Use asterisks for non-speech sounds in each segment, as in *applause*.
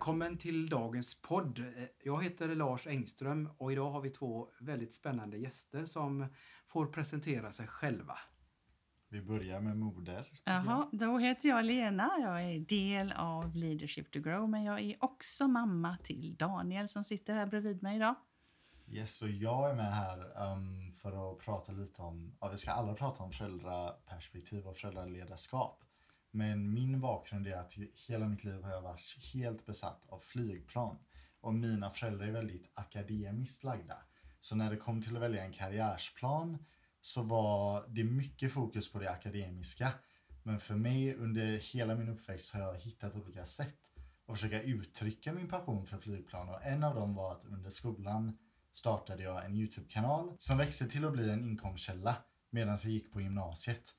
Välkommen till dagens podd. Jag heter Lars Engström och idag har vi två väldigt spännande gäster som får presentera sig själva. Vi börjar med moder. Jaha, då heter jag Lena. Jag är del av Leadership to Grow, men jag är också mamma till Daniel som sitter här bredvid mig idag. Yes, och jag är med här um, för att prata lite om, ja, vi ska alla prata om föräldraperspektiv och föräldraledarskap. Men min bakgrund är att hela mitt liv har jag varit helt besatt av flygplan. Och mina föräldrar är väldigt akademiskt lagda. Så när det kom till att välja en karriärsplan så var det mycket fokus på det akademiska. Men för mig under hela min uppväxt har jag hittat olika sätt att försöka uttrycka min passion för flygplan. Och en av dem var att under skolan startade jag en YouTube-kanal som växte till att bli en inkomstkälla medan jag gick på gymnasiet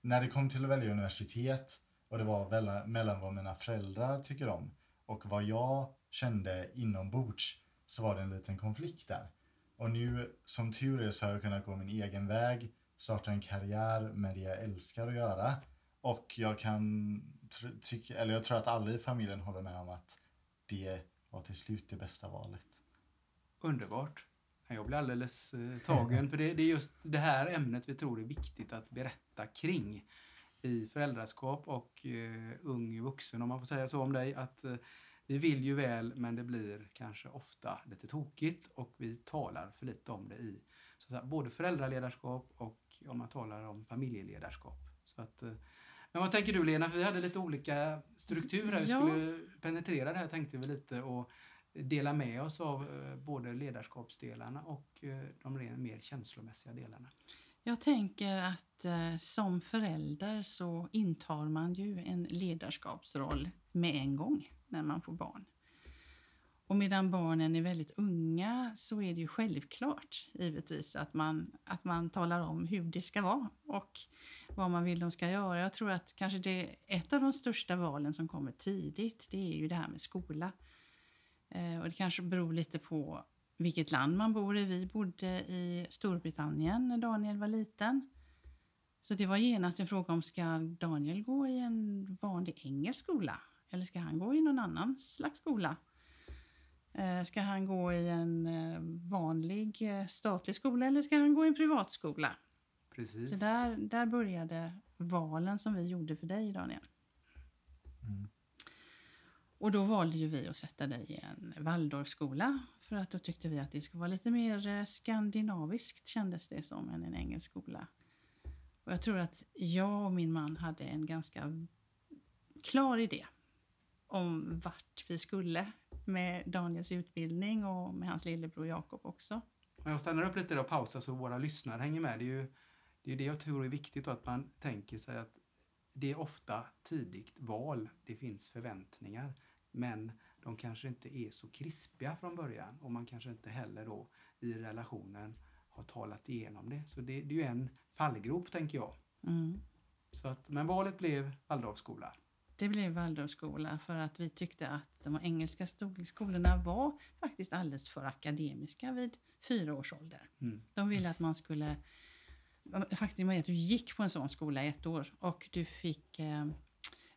när det kom till att välja universitet och det var mellan vad mina föräldrar tycker om och vad jag kände inombords så var det en liten konflikt där. Och nu som tur är så har jag kunnat gå min egen väg, starta en karriär med det jag älskar att göra. Och jag kan tycka, eller jag tror att alla i familjen håller med om att det var till slut det bästa valet. Underbart. Jag blir alldeles eh, tagen för det, det, är just det här ämnet vi tror är viktigt att berätta kring i föräldraskap och uh, ung vuxen om man får säga så om dig. Att uh, vi vill ju väl men det blir kanske ofta lite tokigt och vi talar för lite om det i så säga, både föräldraledarskap och om man talar om familjeledarskap. Så att, men vad tänker du Lena? Vi hade lite olika strukturer. Vi skulle penetrera det här tänkte vi lite och dela med oss av eh, både ledarskapsdelarna och eh, de mer känslomässiga delarna. Jag tänker att eh, som förälder så intar man ju en ledarskapsroll med en gång när man får barn. Och medan barnen är väldigt unga så är det ju självklart givetvis att man, att man talar om hur det ska vara och vad man vill de ska göra. Jag tror att kanske det ett av de största valen som kommer tidigt det är ju det här med skola. Eh, och det kanske beror lite på vilket land man bor i. Vi bodde i Storbritannien när Daniel var liten. Så det var genast en fråga om ska Daniel gå i en vanlig engelsk skola eller ska han gå i någon annan slags skola? Eh, ska han gå i en eh, vanlig statlig skola eller ska han gå i en privatskola? Precis. Så där, där började valen som vi gjorde för dig, Daniel. Mm. Och då valde ju vi att sätta dig i en Waldorfskola för att då tyckte vi att det skulle vara lite mer eh, skandinaviskt kändes det som än en engelsk skola. Och jag tror att jag och min man hade en ganska klar idé om vart vi skulle med Daniels utbildning och med hans lillebror Jakob också. Jag stannar upp lite och pausar så våra lyssnare hänger med. Det är ju det, är det jag tror är viktigt att man tänker sig att det är ofta tidigt val. Det finns förväntningar. Men de kanske inte är så krispiga från början och man kanske inte heller då i relationen har talat igenom det. Så det, det är ju en fallgrop tänker jag. Mm. Så att, men valet blev Waldorfskola. Det blev Waldorfskola för att vi tyckte att de engelska skolorna var faktiskt alldeles för akademiska vid fyra års ålder. Mm. De ville att man skulle... Faktum är att du gick på en sån skola i ett år och du fick eh,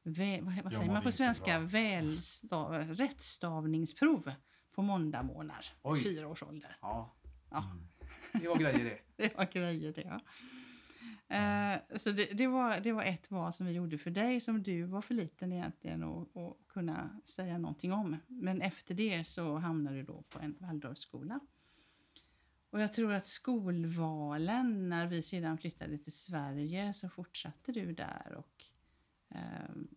vä, vad, vad säger man på svenska? Välstav, rättstavningsprov på måndagmorgnar vid fyra års ålder. Ja. ja. Mm. Det var grejer det. *laughs* det var grejer det, ja. Uh, så det, det, var, det var ett val som vi gjorde för dig som du var för liten egentligen att, att kunna säga någonting om. Men efter det så hamnade du då på en Waldorfskola. Och jag tror att skolvalen, när vi sedan flyttade till Sverige så fortsatte du där och Ehm,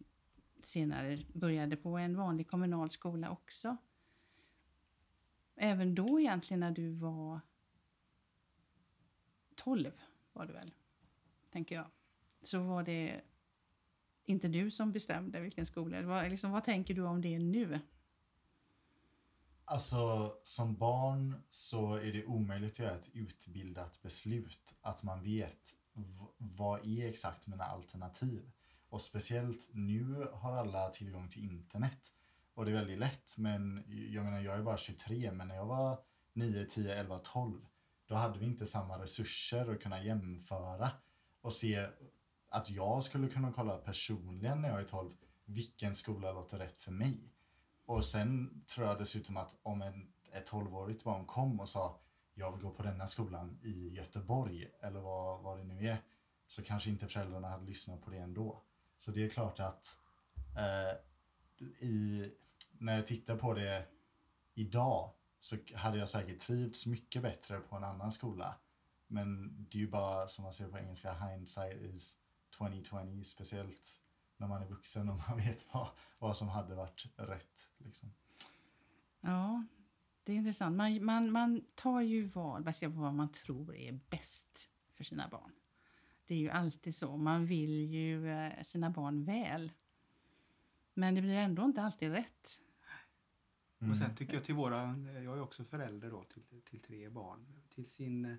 senare började på en vanlig kommunal skola också. Även då egentligen när du var 12 var du väl, tänker jag. Så var det inte du som bestämde vilken skola. Vad, liksom, vad tänker du om det nu? Alltså som barn så är det omöjligt att göra ett utbildat beslut. Att man vet vad är exakt mina alternativ? Och speciellt nu har alla tillgång till internet. Och det är väldigt lätt, men jag menar jag är bara 23, men när jag var 9, 10, 11, 12 då hade vi inte samma resurser att kunna jämföra och se att jag skulle kunna kolla personligen när jag är 12 vilken skola låter rätt för mig. Och sen tror jag dessutom att om en, ett 12-årigt barn kom och sa jag vill gå på denna skolan i Göteborg eller vad, vad det nu är så kanske inte föräldrarna hade lyssnat på det ändå. Så det är klart att eh, i, när jag tittar på det idag så hade jag säkert trivts mycket bättre på en annan skola. Men det är ju bara som man säger på engelska, hindsight is 2020, speciellt när man är vuxen och *laughs* man vet vad, vad som hade varit rätt. Liksom. Ja, det är intressant. Man, man, man tar ju val baserat på vad man tror är bäst för sina barn. Det är ju alltid så. Man vill ju eh, sina barn väl. Men det blir ändå inte alltid rätt. Mm. Och sen tycker jag till våra, jag är också förälder då till, till tre barn. Till sin, eh,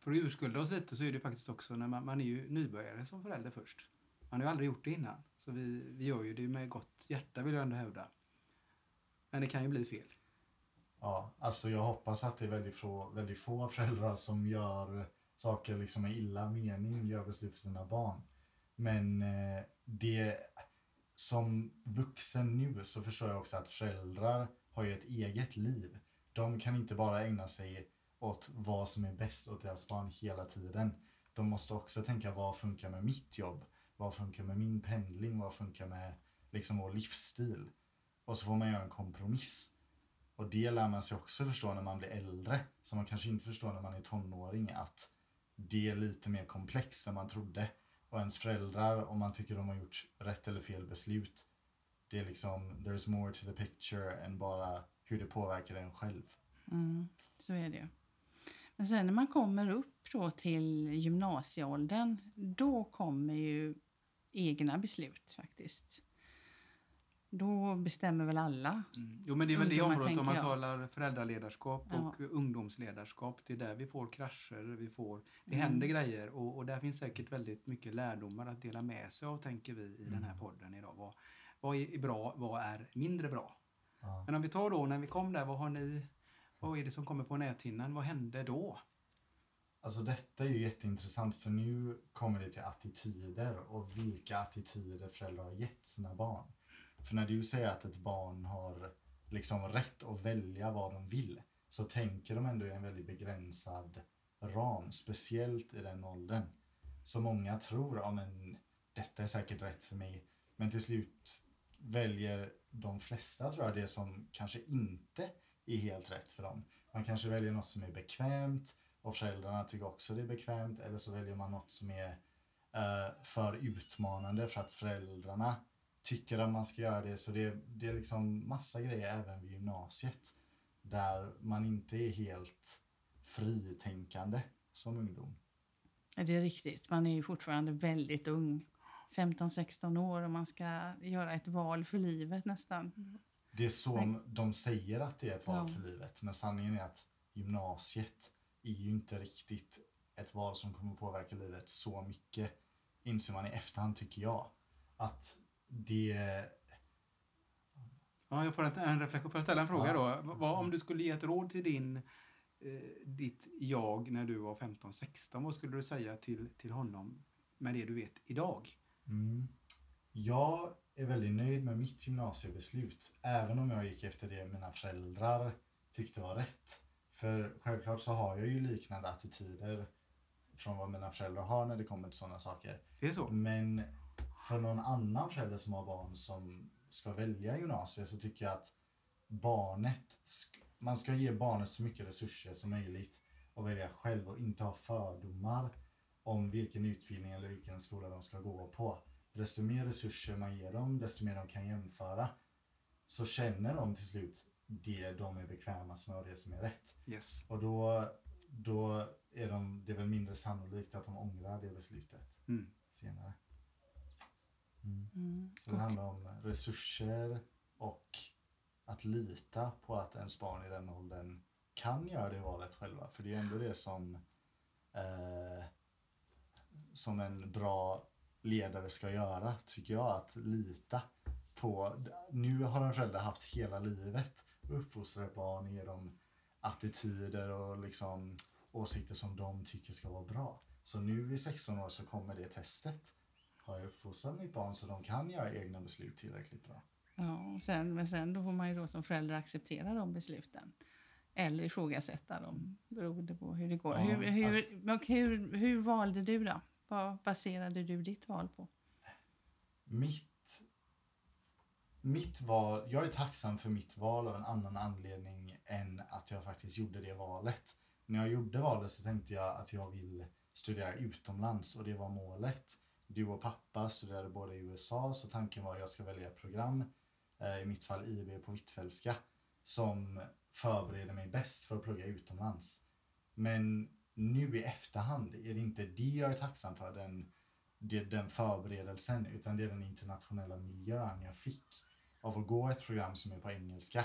för att urskulda oss lite så är det faktiskt också när man, man är ju nybörjare som förälder först. Man har ju aldrig gjort det innan. Så vi, vi gör ju det med gott hjärta vill jag ändå hävda. Men det kan ju bli fel. Ja, alltså jag hoppas att det är väldigt få, väldigt få föräldrar som gör saker liksom med illa mening, gör beslut för sina barn. Men eh, det, som vuxen nu så förstår jag också att föräldrar har ju ett eget liv. De kan inte bara ägna sig åt vad som är bäst åt deras barn hela tiden. De måste också tänka vad funkar med mitt jobb? Vad funkar med min pendling? Vad funkar med liksom vår livsstil? Och så får man göra en kompromiss. Och det lär man sig också förstå när man blir äldre. Som man kanske inte förstår när man är tonåring. Att det är lite mer komplext än man trodde. Och ens föräldrar, om man tycker de har gjort rätt eller fel beslut. Det är liksom, there's more to the picture än bara hur det påverkar en själv. Mm, så är det ju. Men sen när man kommer upp då till gymnasieåldern, då kommer ju egna beslut faktiskt. Då bestämmer väl alla. Mm. Jo men det är väl det området om man jag. talar föräldraledarskap Ja. och ungdomsledarskap. Det är där vi får krascher, vi får, det Mm. händer grejer och, och där finns säkert väldigt mycket lärdomar att dela med sig av tänker vi i den här Mm. podden idag. Vad, vad är bra, vad är mindre bra? Ja. Men om vi tar då när vi kom där, vad har ni, vad är det som kommer på näthinnan? Vad hände då? Alltså detta är ju jätteintressant för nu kommer det till attityder och vilka attityder föräldrar har gett sina barn. För när du säger att ett barn har liksom rätt att välja vad de vill så tänker de ändå i en väldigt begränsad ram, speciellt i den åldern. Så många tror, ja men detta är säkert rätt för mig. Men till slut väljer de flesta tror jag det som kanske inte är helt rätt för dem. Man kanske väljer något som är bekvämt och föräldrarna tycker också det är bekvämt eller så väljer man något som är eh, för utmanande för att föräldrarna tycker att man ska göra det. Så det, det är liksom massa grejer även vid gymnasiet där man inte är helt fritänkande som ungdom. Ja, Det är riktigt. Man är ju fortfarande väldigt ung. 15-16 år och man ska göra ett val för livet nästan. Det är så de säger att det är ett val Ja. för livet. Men sanningen är att gymnasiet är ju inte riktigt ett val som kommer påverka livet så mycket. Inser man i efterhand tycker jag. Att det... Ja, jag får en, en reflektion. Får jag ställa en fråga Ja, då? Vad, om du skulle ge ett råd till din, eh, ditt jag när du var 15-16, vad skulle du säga till, till honom med det du vet idag? Mm. Jag är väldigt nöjd med mitt gymnasiebeslut. Även om jag gick efter det mina föräldrar tyckte var rätt. För självklart så har jag ju liknande attityder från vad mina föräldrar har när det kommer till sådana saker. Det är så? Men för någon annan förälder som har barn som ska välja gymnasiet så tycker jag att barnet, man ska ge barnet så mycket resurser som möjligt och välja själv och inte ha fördomar om vilken utbildning eller vilken skola de ska gå på. Desto mer resurser man ger dem, desto mer de kan jämföra. Så känner de till slut det de är bekvämast med och det som är rätt. Yes. Och då, då är de, det är väl mindre sannolikt att de ångrar det beslutet Mm. senare. Mm. Mm. Så det handlar om resurser och att lita på att ens barn i den åldern kan göra det valet själva. För det är ändå det som eh, som en bra ledare ska göra, tycker jag, att lita på. Nu har en förälder haft hela livet ett barn ger dem attityder och liksom åsikter som de tycker ska vara bra. Så nu vid 16 år så kommer det testet. Har uppfostrat mitt barn så de kan göra egna beslut tillräckligt bra? Ja, och sen, men sen då får man ju då som förälder acceptera de besluten. Eller ifrågasätta dem beroende på hur det går. Ja, hur, hur, och hur, hur valde du då? Vad baserade du ditt val på? Mitt, mitt val, jag är tacksam för mitt val av en annan anledning än att jag faktiskt gjorde det valet. När jag gjorde valet så tänkte jag att jag vill studera utomlands och det var målet. Du och pappa studerade båda i USA så tanken var att jag ska välja ett program, eh, i mitt fall IB på Hvitfeldtska, som förbereder mig bäst för att plugga utomlands. Men nu i efterhand är det inte det jag är tacksam för, den, den förberedelsen, utan det är den internationella miljön jag fick av att gå ett program som är på engelska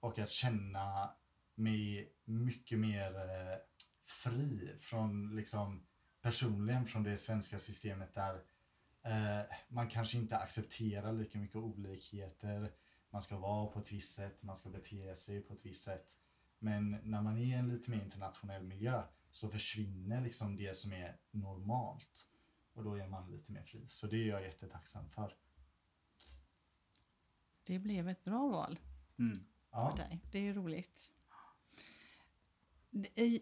och att känna mig mycket mer eh, fri från liksom personligen från det svenska systemet där eh, man kanske inte accepterar lika mycket olikheter. Man ska vara på ett visst sätt, man ska bete sig på ett visst sätt. Men när man är i en lite mer internationell miljö så försvinner liksom det som är normalt. Och då är man lite mer fri. Så det är jag jättetacksam för. Det blev ett bra val Mm. Ja, för dig. Det är roligt.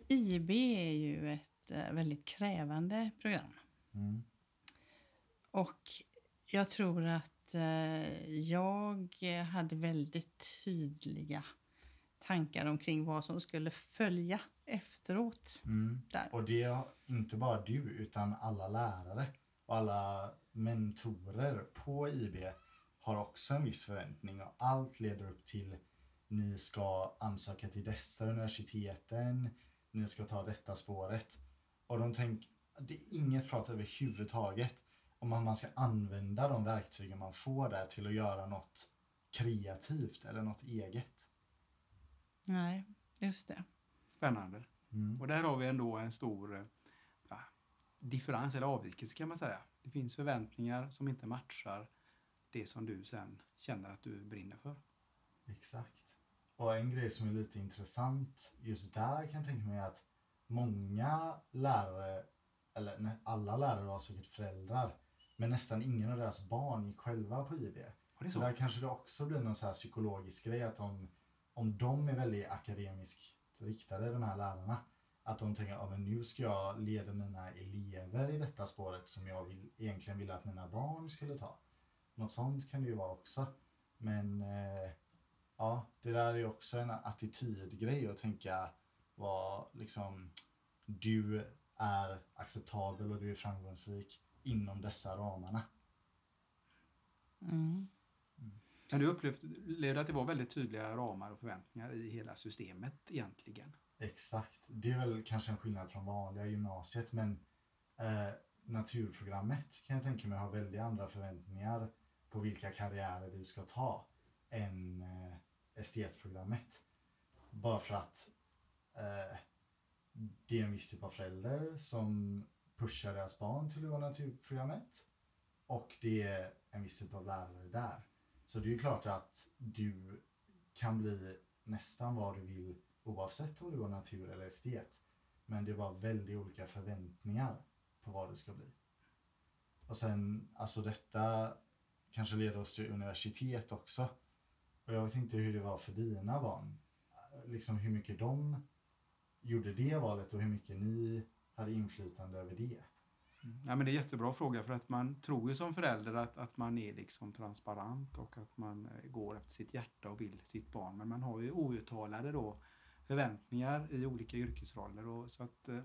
IB är ju ett eh, väldigt krävande program. mm. Och jag tror att eh, jag hade väldigt tydliga tankar omkring vad som skulle följa efteråt. Mm. Och det är inte bara du utan alla lärare och alla mentorer på IB har också en viss förväntning och allt leder upp till ni ska ansöka till dessa universiteten, ni ska ta detta spåret. Och de tänker, det är inget prat överhuvudtaget om att man ska använda de verktygen man får där till att göra något kreativt eller något eget. Nej, just det. Spännande. Mm. Och där har vi ändå en stor eh, ja, differens eller avvikelse kan man säga. Det finns förväntningar som inte matchar det som du sen känner att du brinner för. Exakt. Och en grej som är lite intressant just där kan jag tänka mig är att många lärare, eller nej, alla lärare har säkert föräldrar, men nästan ingen av deras barn gick själva på IB. Och det Så där kanske det också blir någon så här psykologisk grej att om, om de är väldigt akademiskt riktade, de här lärarna, att de tänker att men nu ska jag leda mina elever i detta spåret som jag vill, egentligen ville att mina barn skulle ta. Något sånt kan det ju vara också. Men eh, ja, det där är också en attitydgrej att tänka vad liksom du är acceptabel och du är framgångsrik inom dessa ramarna. Mm. Men du upplevde att det var väldigt tydliga ramar och förväntningar i hela systemet egentligen. Exakt. Det är väl kanske en skillnad från vanliga gymnasiet men eh, naturprogrammet kan jag tänka mig har väldigt andra förväntningar på vilka karriärer du ska ta än eh, estetprogrammet. Bara för att eh, det är en viss typ av förälder som pushar deras barn till att gå naturprogrammet och det är en viss typ av lärare där. Så det är ju klart att du kan bli nästan vad du vill oavsett om du går natur eller estet. Men det var väldigt olika förväntningar på vad du ska bli. Och sen, alltså detta kanske leder oss till universitet också. Och jag vet inte hur det var för dina barn. Liksom hur mycket de gjorde det valet och hur mycket ni hade inflytande över det. Mm. Ja, men det är en jättebra fråga för att man tror ju som förälder att, att man är liksom transparent och att man eh, går efter sitt hjärta och vill sitt barn. Men man har ju outtalade då förväntningar i olika yrkesroller. Och så att, eh,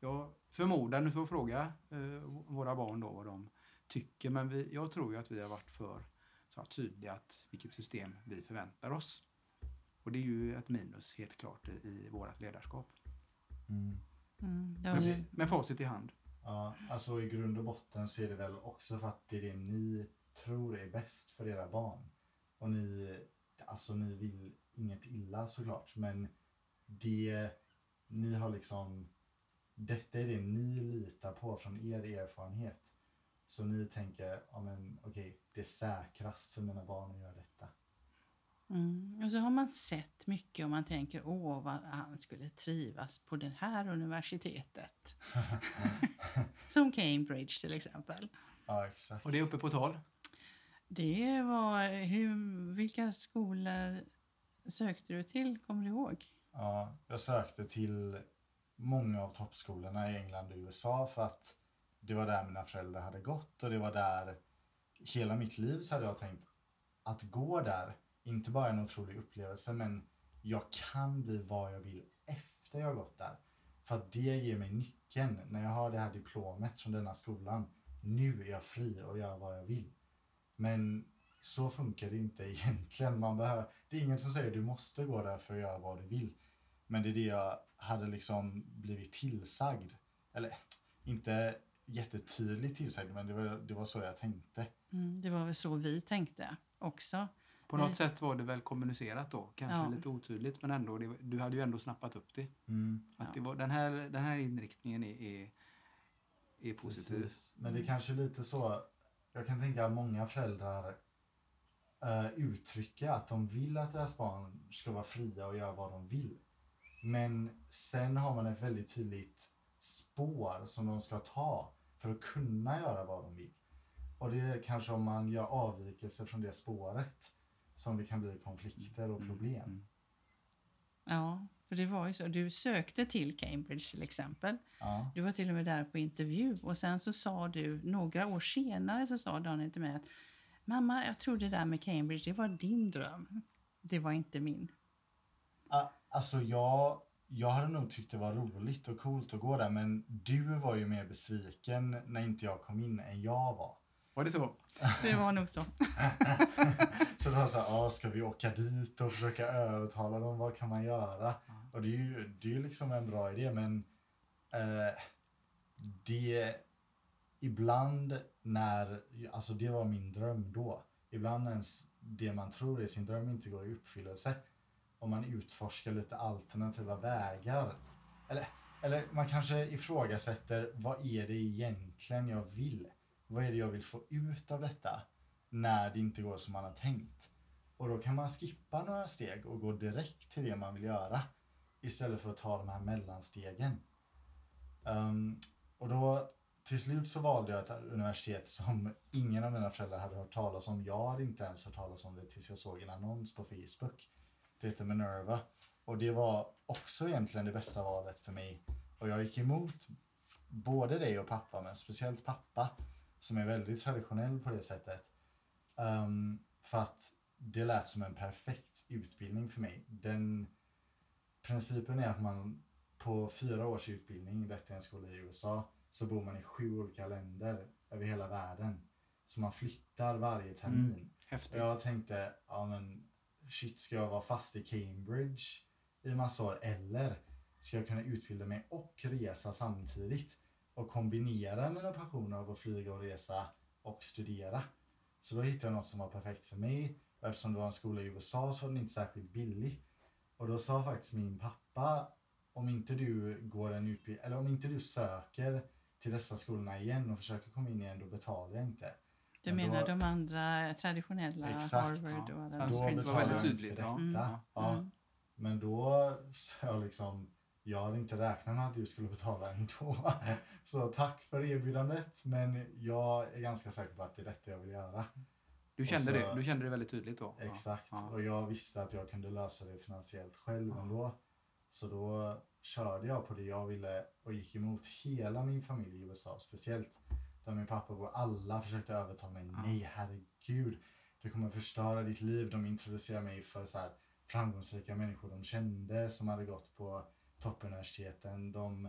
jag förmodar, nu får jag fråga eh, våra barn då vad de tycker, men vi, jag tror ju att vi har varit för så här, tydliga att vilket system vi förväntar oss. Och det är ju ett minus helt klart i, i vårt ledarskap. Mm. Har Men, ju, med facit i hand. Ja, alltså i grund och botten så är det väl också för att det är det ni tror är bäst för era barn. Och ni, alltså ni vill inget illa såklart, men det ni har liksom, detta är det ni litar på från er erfarenhet. Så ni tänker, ja men okej, det är säkrast för mina barn att göra detta. Mm. Och så har man sett mycket och man tänker åh vad han skulle trivas på det här universitetet. *laughs* Som Cambridge till exempel. Ja, exakt. Och det är uppe på tal. Det var, hur, vilka skolor sökte du till, kommer du ihåg? Ja, jag sökte till många av toppskolorna i England och USA för att det var där mina föräldrar hade gått och det var där hela mitt liv så hade jag tänkt att gå där, inte bara en otrolig upplevelse men jag kan bli vad jag vill efter jag har gått där. För att det ger mig nyckeln när jag har det här diplomet från denna skolan. Nu är jag fri och gör vad jag vill. Men så funkar det inte *laughs* egentligen. Man behöver, det är ingen som säger att du måste gå där för att göra vad du vill. Men det är det jag hade liksom blivit tillsagd. Eller inte jättetydligt tillsagd, men det var, det var så jag tänkte. Mm, det var väl så vi tänkte också. På något sätt var det väl kommunicerat då. Kanske Ja. lite otydligt men ändå, det, du hade ju ändå snappat upp det. Mm, Att Ja. det var, den, här, den här inriktningen är, är, är positiv. precis. Men det är kanske lite så, jag kan tänka att många föräldrar eh, uttrycker att de vill att deras barn ska vara fria och göra vad de vill. Men sen har man ett väldigt tydligt spår som de ska ta för att kunna göra vad de vill. Och det är kanske om man gör avvikelser från det spåret som det kan bli konflikter och problem. Mm. Ja, för det var ju så. Du sökte till Cambridge till exempel. Ja. Du var till och med där på intervju och sen så sa du, några år senare så sa Daniel till mig att Mamma, jag tror det där med Cambridge, det var din dröm. Det var inte min. Ah, Alltså jag, jag hade nog tyckt det var roligt och coolt att gå där men du var ju mer besviken när inte jag kom in än jag var. Var det så? Det var nog så. *laughs* Så det var så här, ah, ska vi åka dit och försöka övertala dem, vad kan man göra? Och det är ju det är ju liksom en bra idé men eh, det ibland när, alltså det var min dröm då. Ibland när ens det man tror är sin dröm inte går i uppfyllelse. Om man utforskar lite alternativa vägar. Eller, eller man kanske ifrågasätter vad är det egentligen jag vill? Vad är det jag vill få ut av detta? När det inte går som man har tänkt. Och då kan man skippa några steg och gå direkt till det man vill göra. Istället för att ta de här mellanstegen. Um, och då till slut så valde jag ett universitet som ingen av mina föräldrar hade hört talas om. Jag hade inte ens hört talas om det tills jag såg en annons på Facebook. Det heter Minerva. Och det var också egentligen det bästa valet för mig. Och jag gick emot både dig och pappa, men speciellt pappa som är väldigt traditionell på det sättet. Ehm, för att det lät som en perfekt utbildning för mig. Den principen är att man på fyra års utbildning, detta är en skola i USA, så bor man i sju olika länder över hela världen. Så man flyttar varje termin. Häftigt. Och jag tänkte, ja men shit, ska jag vara fast i Cambridge i massa år eller ska jag kunna utbilda mig och resa samtidigt och kombinera mina passioner av att flyga och resa och studera. Så då hittade jag något som var perfekt för mig och eftersom det var en skola i USA så var den inte särskilt billig. Och då sa faktiskt min pappa om inte du går en utbildning, eller om inte du söker till dessa skolorna igen och försöker komma in igen, då betalar jag inte. Du Men menar då- de andra traditionella Exakt. Harvard och Ja, alla han Då betalar vara jag inte tydligt. för Ja. detta. Ja. Ja. Mm. Men då sa jag liksom, jag hade inte räknat med att du skulle betala ändå. *laughs* Så tack för erbjudandet, men jag är ganska säker på att det är detta jag vill göra. Du kände Och så- det? Du kände det väldigt tydligt då? Exakt. Ja. Och jag visste att jag kunde lösa det finansiellt själv Ja. ändå. Så då körde jag på det jag ville och gick emot hela min familj i USA, speciellt där min pappa bor. Alla försökte övertala mig. Ja. Nej, herregud. Du kommer förstöra ditt liv. De introducerade mig för så här framgångsrika människor de kände som hade gått på toppuniversiteten. De,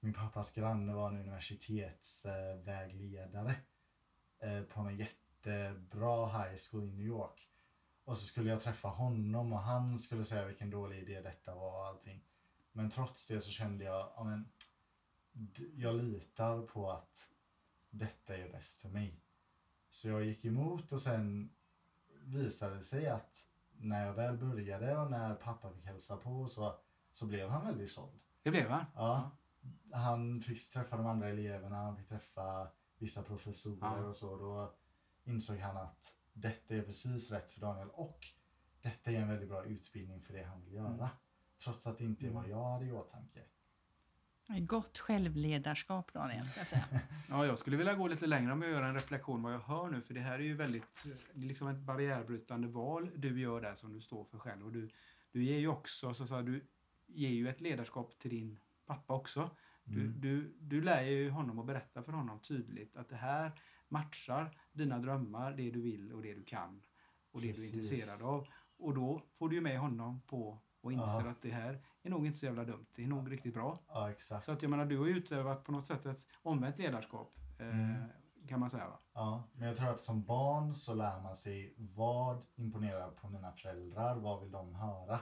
min pappas granne var en universitetsvägledare eh, på en jättebra high school i New York. Och så skulle jag träffa honom och han skulle säga vilken dålig idé detta var och allting. Men trots det så kände jag, ja men, jag litar på att detta är bäst för mig. Så jag gick emot och sen visade det sig att när jag väl började och när pappa fick hälsa på så, så blev han väldigt såld. Det blev han? Ja, han fick träffa de andra eleverna, han fick träffa vissa professorer Ja. och så. Då insåg han att detta är precis rätt för Daniel och detta är en väldigt bra utbildning för det han vill göra. Mm. Trots att det inte är vad Mm. jag hade i åtanke. Gott självledarskap, Daniel. kan Jag säga. *laughs* Ja, jag skulle vilja gå lite längre om jag gör en reflektion vad jag hör nu. För det här är ju väldigt, det är liksom ett barriärbrytande val du gör där som du står för själv. Och du, du ger ju också, så att säga, du ger ju ett ledarskap till din pappa också. Du, Mm. du, du lär ju honom att berätta för honom tydligt att det här matchar dina drömmar, det du vill och det du kan. Och det du är Precis. intresserad av. Och då får du ju med honom på och inser Ja. att det här är nog inte så jävla dumt. Det är nog riktigt bra. Ja. Så att jag menar, du har ju utövat på något sätt ett omvänt ledarskap. Eh, Mm. Kan man säga va? Ja, men jag tror att som barn så lär man sig vad imponerar på mina föräldrar, vad vill de höra?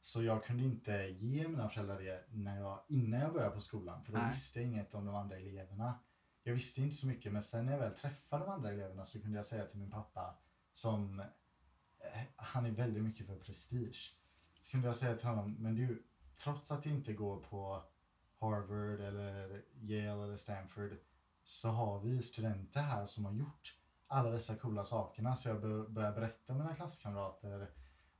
Så jag kunde inte ge mina föräldrar det när jag, innan jag började på skolan, för då Nej. visste jag inget om de andra eleverna. Jag visste inte så mycket, men sen när jag väl träffade de andra eleverna så kunde jag säga till min pappa, som eh, han är väldigt mycket för prestige. Så kunde jag säga till honom, men du, trots att jag inte går på Harvard eller Yale eller Stanford så har vi studenter här som har gjort alla dessa coola sakerna. Så jag bör, börjar berätta om mina klasskamrater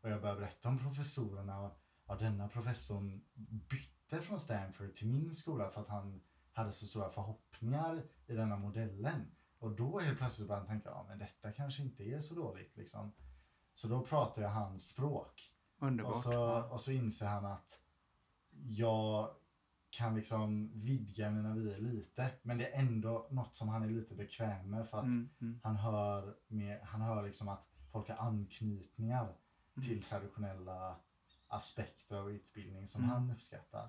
och jag börjar berätta om professorerna. Och, ja, denna professorn bytte från Stanford till min skola för att han hade så stora förhoppningar i denna modellen. Och då helt plötsligt började han tänka, ja men detta kanske inte är så dåligt liksom. Så då pratar jag hans språk. Underbart. Och så, och så inser han att jag kan liksom vidga mina vyer lite. Men det är ändå något som han är lite bekväm med för att Mm, mm, han hör, med, han hör liksom att folk har anknytningar. Till traditionella aspekter av utbildning som Mm. han uppskattar.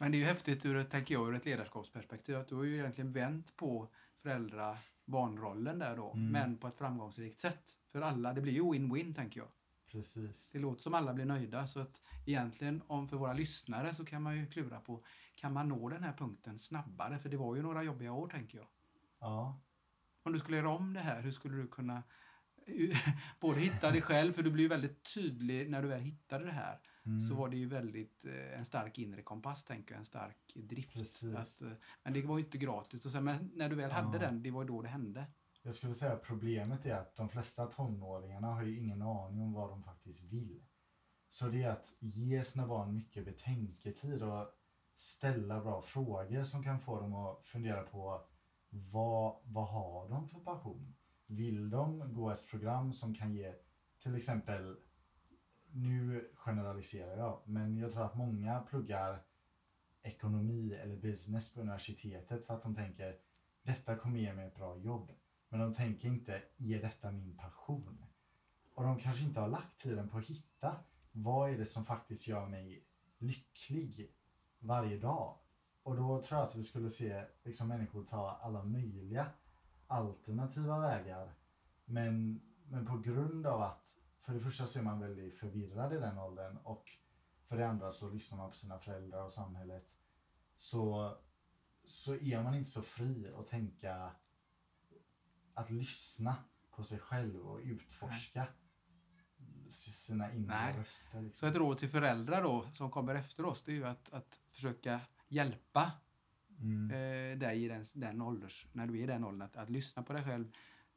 Men det är ju häftigt ur, tänker jag, ur ett ledarskapsperspektiv att du har ju egentligen vänt på föräldra-barnrollen där då, Mm. men på ett framgångsrikt sätt. För alla, det blir ju win-win tänker jag. Precis. Det låter som alla blir nöjda så att egentligen om för våra lyssnare så kan man ju klura på, kan man nå den här punkten snabbare? För det var ju några jobbiga år tänker jag. Ja. Om du skulle göra om det här, hur skulle du kunna *laughs* både hitta dig själv, för du blir väldigt tydlig när du väl hittade det här. Mm. Så var det ju väldigt eh, en stark inre kompass, tänker jag, en stark drift. Att, eh, men det var ju inte gratis. Och sen, men när du väl hade Ja. den, det var ju då det hände. Jag skulle säga att problemet är att de flesta tonåringarna har ju ingen aning om vad de faktiskt vill. Så det är att ge sina barn mycket betänketid och ställa bra frågor som kan få dem att fundera på vad, vad har de för passion? Vill de gå ett program som kan ge till exempel, nu generaliserar jag, men jag tror att många pluggar ekonomi eller business på universitetet för att de tänker detta kommer ge mig ett bra jobb. Men de tänker inte, är detta min passion? Och de kanske inte har lagt tiden på att hitta, vad är det som faktiskt gör mig lycklig varje dag? Och då tror jag att vi skulle se liksom, människor ta alla möjliga alternativa vägar. Men, men på grund av att, för det första så är man väldigt förvirrad i den åldern och för det andra så lyssnar man på sina föräldrar och samhället. Så, så är man inte så fri att tänka att lyssna på sig själv och utforska sina inre Nej. röster. Så Liksom. ett råd till föräldrar då, som kommer efter oss, det är ju att, att försöka hjälpa Mm. eh, dig i den, den ålders, när du är i den åldern, att, att lyssna på dig själv,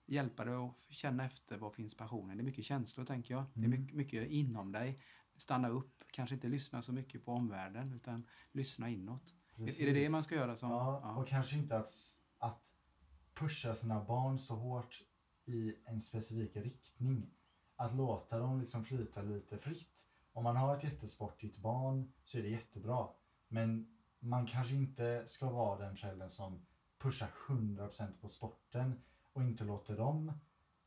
hjälpa dig att känna efter vad finns passionen. Det är mycket känslor tänker jag. Det är Mm. mycket, mycket inom dig. Stanna upp, kanske inte lyssna så mycket på omvärlden utan lyssna inåt. Är, är det det man ska göra? Som, Ja, och kanske inte att, att pusha sina barn så hårt i en specifik riktning. Att låta dem liksom flyta lite fritt. Om man har ett jättesportigt barn så är det jättebra. Men man kanske inte ska vara den föräldern som pushar 100% på sporten och inte låter dem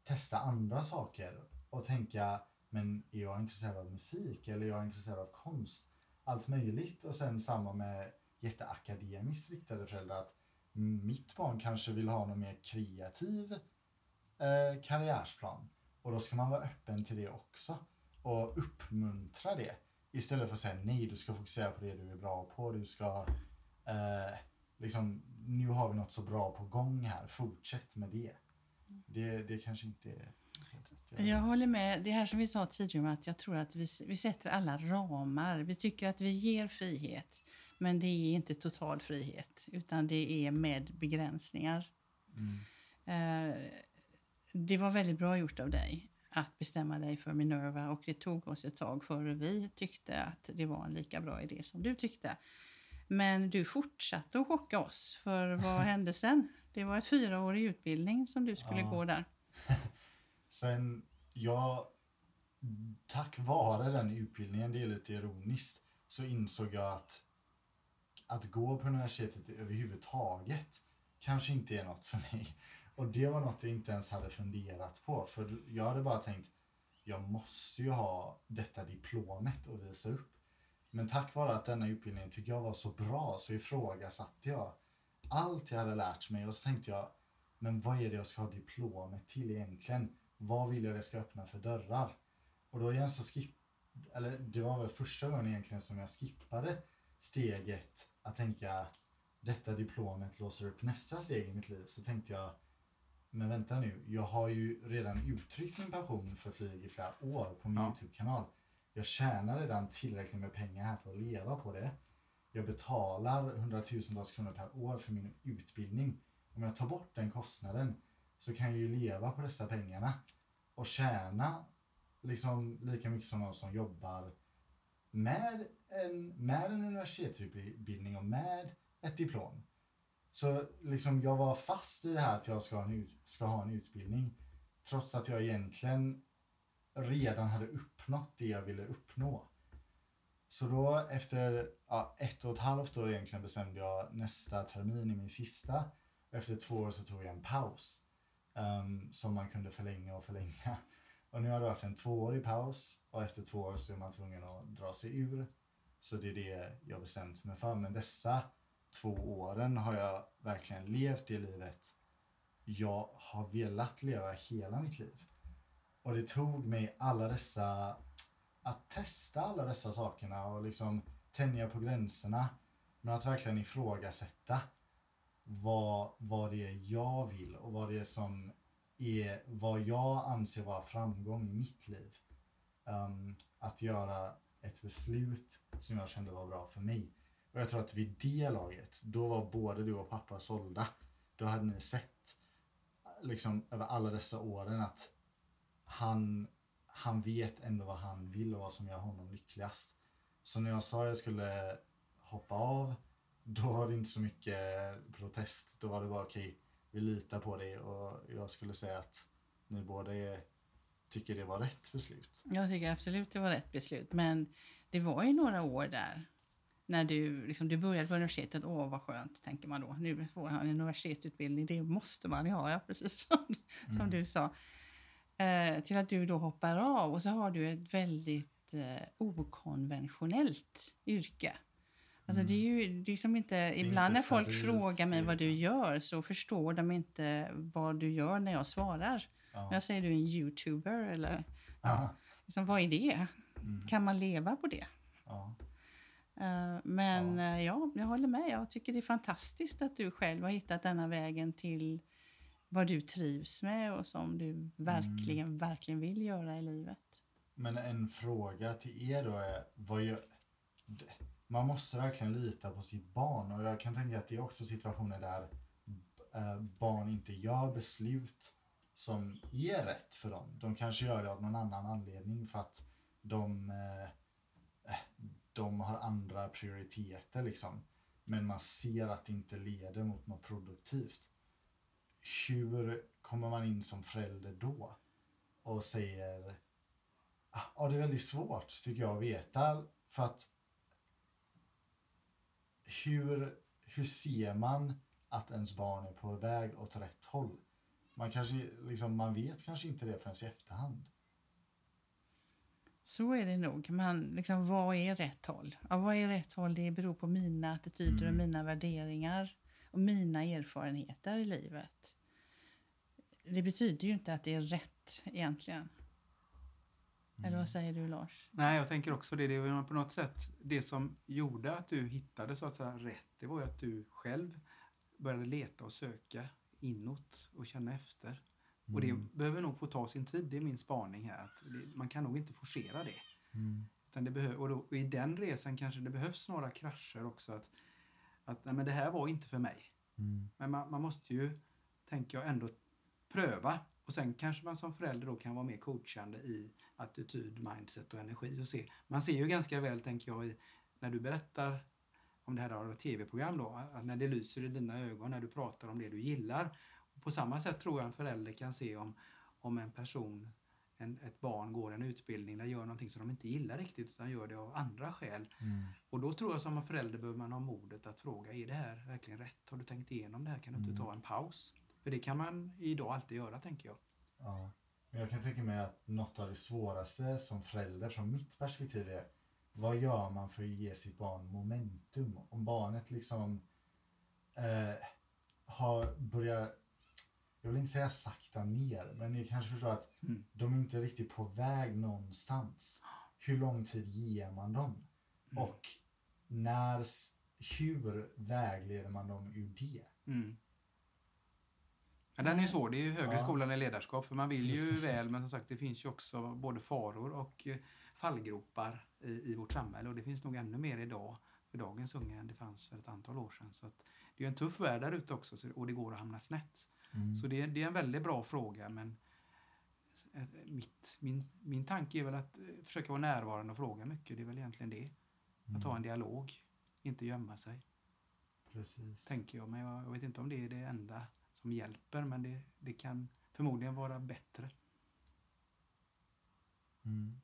testa andra saker och tänka men är jag intresserad av musik eller är jag intresserad av konst? Allt möjligt. Och sen samma med jätteakademiskt riktade föräldrar att mm, mitt barn kanske vill ha någon mer kreativ eh, karriärsplan. Och då ska man vara öppen till det också och uppmuntra det istället för att säga nej, du ska fokusera på det du är bra på, du ska eh, liksom, nu har vi något så bra på gång här, fortsätt med det. Det, det kanske inte är. Jag håller med. Det här som vi sa tidigare att jag tror att vi, vi sätter alla ramar. Vi tycker att vi ger frihet. Men det är inte total frihet, utan det är med begränsningar. Mm. Eh, det var väldigt bra gjort av dig att bestämma dig för Minerva och det tog oss ett tag före vi tyckte att det var en lika bra idé som du tyckte. Men du fortsatte att chocka oss, för vad *laughs* hände sen? Det var ett fyraårig utbildning som du skulle Ja. gå där. *laughs* Sen, jag, tack vare den utbildningen, det är lite ironiskt, så insåg jag att att gå på universitetet överhuvudtaget kanske inte är något för mig. Och det var något jag inte ens hade funderat på. För jag hade bara tänkt, jag måste ju ha detta diplomet att visa upp. Men tack vare att denna utbildning tyckte jag var så bra så ifrågasatte jag allt jag hade lärt mig och så tänkte jag, men vad är det jag ska ha diplomet till egentligen? Vad vill jag det ska öppna för dörrar? Och då igen så skipp... eller det var väl första gången egentligen som jag skippade steget att tänka detta diplomet låser upp nästa steg i mitt liv. Så tänkte jag, men vänta nu, jag har ju redan uttryckt min passion för flyg i flera år på min Ja. YouTube-kanal. Jag tjänar redan tillräckligt med pengar här för att leva på det. Jag betalar hundratusentals kronor per år för min utbildning. Om jag tar bort den kostnaden så kan jag ju leva på dessa pengarna och tjäna liksom lika mycket som någon som jobbar med en, med en universitetsutbildning och med ett diplom. Så liksom jag var fast i det här att jag ska ha en, ska ha en utbildning trots att jag egentligen redan hade uppnått det jag ville uppnå. Så då efter ja, ett och ett halvt år egentligen bestämde jag nästa termin i min sista. Efter två år så tog jag en paus. Um, som man kunde förlänga och förlänga. Och nu har det varit en tvåårig paus och efter två år så är man tvungen att dra sig ur. Så det är det jag bestämt mig för. Men dessa två åren har jag verkligen levt det livet jag har velat leva hela mitt liv. Och det tog mig alla dessa, att testa alla dessa sakerna och liksom tänja på gränserna. Men att verkligen ifrågasätta vad, vad det är jag vill och vad det är som är vad jag anser vara framgång i mitt liv. Um, att göra ett beslut som jag kände var bra för mig. Och jag tror att vid det laget, då var både du och pappa sålda. Då hade ni sett liksom över alla dessa åren att han, han vet ändå vad han vill och vad som gör honom lyckligast. Så när jag sa att jag skulle hoppa av, då var det inte så mycket protest. Då var det bara okej, vi litar på dig och jag skulle säga att ni båda är, tycker det var rätt beslut. Jag tycker absolut det var rätt beslut. Men det var ju några år där när du, liksom, du började på universitetet. Åh, vad skönt, tänker man då. Nu får han en universitetsutbildning. Det måste man ju ha, ja, precis *laughs* som, som Mm. du sa. Eh, till att du då hoppar av och så har du ett väldigt eh, okonventionellt yrke. Alltså det är ju det är som inte, ibland inte när folk frågar mig det- vad du gör så förstår de inte vad du gör när jag svarar. Ja. Jag säger du är en youtuber eller Ja. liksom, vad är det? Mm. Kan man leva på det? Ja. Eh, Men Ja. ja. ja, jag håller med. Jag tycker det är fantastiskt att du själv har hittat denna vägen till vad du trivs med och som du verkligen, Mm. verkligen vill göra i livet. Men en fråga till er då är, vad gör, man måste verkligen lita på sitt barn och jag kan tänka att det är också situationer där eh, barn inte gör beslut som är rätt för dem. De kanske gör det av någon annan anledning för att de, eh, eh, de har andra prioriteter liksom. Men man ser att det inte leder mot något produktivt. Hur kommer man in som förälder då? Och säger ah, Ja, det är väldigt svårt tycker jag att veta. För att hur, hur ser man att ens barn är på väg åt rätt håll? Man, kanske, liksom, man vet kanske inte det förrän i efterhand. Så är det nog. Man, liksom, vad är rätt håll? Ja, vad är rätt håll? Det beror på mina attityder och Mm. mina värderingar och mina erfarenheter i livet. Det betyder ju inte att det är rätt egentligen. Eller Mm. vad säger du Lars? Nej, jag tänker också det. Det var på något sätt det som gjorde att du hittade så att säga rätt. Det var ju att du själv började leta och söka inåt och känna efter. Och det Mm. behöver nog få ta sin tid. Det är min spaning här. Att det, man kan nog inte forcera det. Mm. Utan det behö- och, då, och i den resan kanske det behövs några krascher också. Att, att nej, men det här var inte för mig. Mm. Men man, man måste ju, tänker jag, ändå pröva. Och sen kanske man som förälder då kan vara mer coachande i attityd, mindset och energi. Och se. Man ser ju ganska väl, tänker jag, i, när du berättar om det här tv-program då, att när det lyser i dina ögon när du pratar om det du gillar. På samma sätt tror jag en förälder kan se om, om en person, en, ett barn går en utbildning eller gör någonting som de inte gillar riktigt utan gör det av andra skäl. Mm. Och då tror jag som en förälder behöver man ha modet att fråga, är det här verkligen rätt? Har du tänkt igenom det här? Kan du inte Mm. ta en paus? För det kan man idag alltid göra, tänker jag. Ja. Men jag kan tänka mig att något av det svåraste som förälder från mitt perspektiv är vad gör man för att ge sitt barn momentum? Om barnet liksom eh, har börjat, jag vill inte säga sakta ner, men ni kanske förstår att Mm. de är inte riktigt på väg någonstans. Hur lång tid ger man dem? Mm. Och när, hur vägleder man dem ur det? Mm. Ja, den är svår. Det är ju högre Ja. skolan i ledarskap. För man vill ju Precis. väl, men som sagt det finns ju också både faror och eh, fallgropar i, i vårt samhälle. Och det finns nog ännu mer idag för dagens unga än det fanns för ett antal år sedan. Så det är en tuff värld där ute också så- och det går att hamna snett. Mm. Så det, det är en väldigt bra fråga men eh, mitt, min, min tanke är väl att eh, försöka vara närvarande och fråga mycket. Det är väl egentligen det. Att ha en dialog, inte gömma sig, Precis. tänker jag. Men jag, jag vet inte om det är det enda som hjälper men det, det kan förmodligen vara bättre. Mm.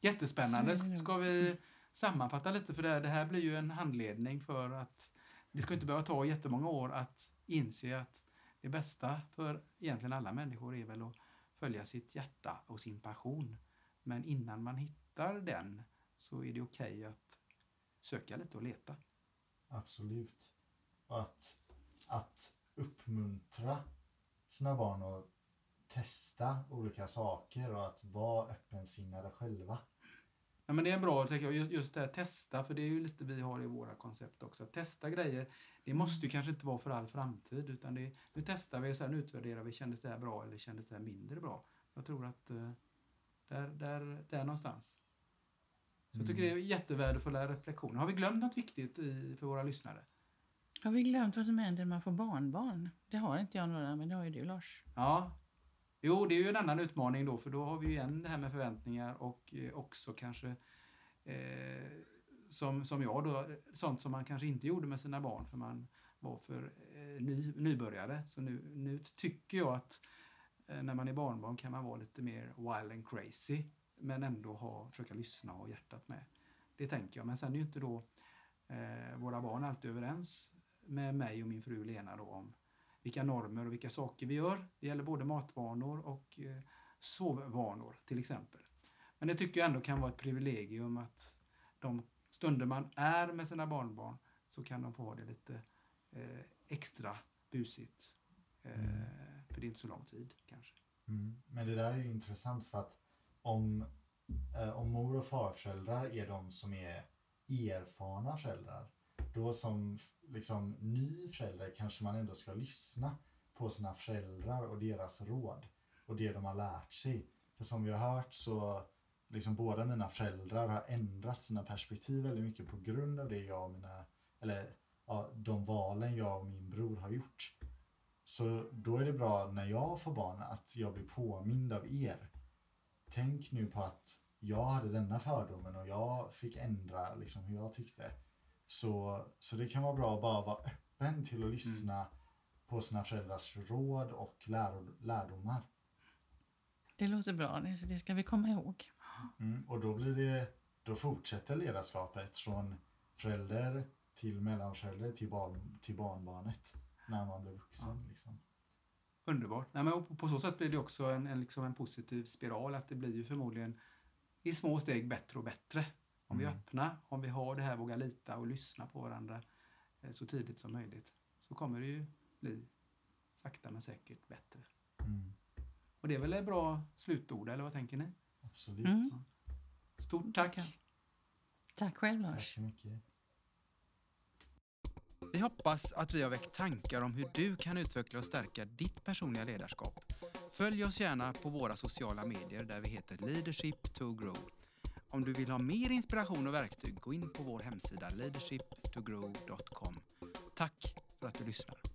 Jättespännande. Ska vi sammanfatta lite för det här, det här blir ju en handledning för att det ska inte behöva ta jättemånga år att inse att det bästa för egentligen alla människor är väl att följa sitt hjärta och sin passion. Men innan man hittar den så är det okej att söka lite och leta. Absolut. Och att, att uppmuntra sina barn att testa olika saker och att vara öppensinnade själva. Ja, men det är bra tycker jag, ju- just det här testa, för det är ju lite vi har i våra koncept också. Att testa grejer, det måste ju kanske inte vara för all framtid, utan det, nu testar vi, sen utvärderar vi, kändes det här bra eller kändes det här mindre bra? Jag tror att eh, där, där, där någonstans. Så jag tycker det är jättevärdefulla reflektioner. Har vi glömt något viktigt i, för våra lyssnare? Har vi glömt vad som händer när man får barnbarn? Det har inte jag några, men det har ju du Lars. Ja. Jo, det är ju en annan utmaning då, för då har vi ju igen det här med förväntningar och eh, också kanske eh, som, som jag då, sånt som man kanske inte gjorde med sina barn för man var för eh, ny, nybörjare. Så nu, nu tycker jag att eh, när man är barnbarn kan man vara lite mer wild and crazy men ändå ha, försöka lyssna och ha hjärtat med. Det tänker jag. Men sen är ju inte då eh, våra barn alltid överens med mig och min fru Lena då om vilka normer och vilka saker vi gör. Det gäller både matvanor och eh, sovvanor till exempel. Men det tycker jag ändå kan vara ett privilegium att de stunder man är med sina barnbarn så kan de få ha det lite eh, extra busigt. Eh, Mm. För det är inte så lång tid kanske. Mm. Men det där är ju intressant för att om, eh, om mor och farföräldrar är de som är erfarna föräldrar, då som liksom ny förälder kanske man ändå ska lyssna på sina föräldrar och deras råd och det de har lärt sig. För som vi har hört så liksom båda mina föräldrar har ändrat sina perspektiv väldigt mycket på grund av det jag och mina, eller ja, de valen jag och min bror har gjort. Så då är det bra när jag får barn att jag blir påmind av er. Tänk nu på att jag hade denna fördomen och jag fick ändra liksom hur jag tyckte. Så, så det kan vara bra att bara vara öppen till att lyssna på sina föräldrars råd och lär, lärdomar. Det låter bra, det, ska vi komma ihåg. Mm, och då blir det, då fortsätter ledarskapet från förälder till mellanförälder till, barn, till barnbarnet när man blir vuxen. Liksom. Underbart. Nej, men på- på så sätt blir det också en, en, liksom en positiv spiral. Att det blir ju förmodligen i små steg bättre och bättre. Om vi är Mm. öppna, om vi har det här, våga lita och lyssna på varandra eh, så tidigt som möjligt. Så kommer det ju bli sakta men säkert bättre. Mm, Och det är väl ett bra slutord, eller vad tänker ni? absolut. Mm. Stort tack! Tackar. Tack själv Tack Lars. så mycket. Vi hoppas att vi har väckt tankar om hur du kan utveckla och stärka ditt personliga ledarskap. Följ oss gärna på våra sociala medier där vi heter Leadership to Grow. Om du vill ha mer inspiration och verktyg, gå in på vår hemsida leadershiptogrow.com. Tack för att du lyssnar.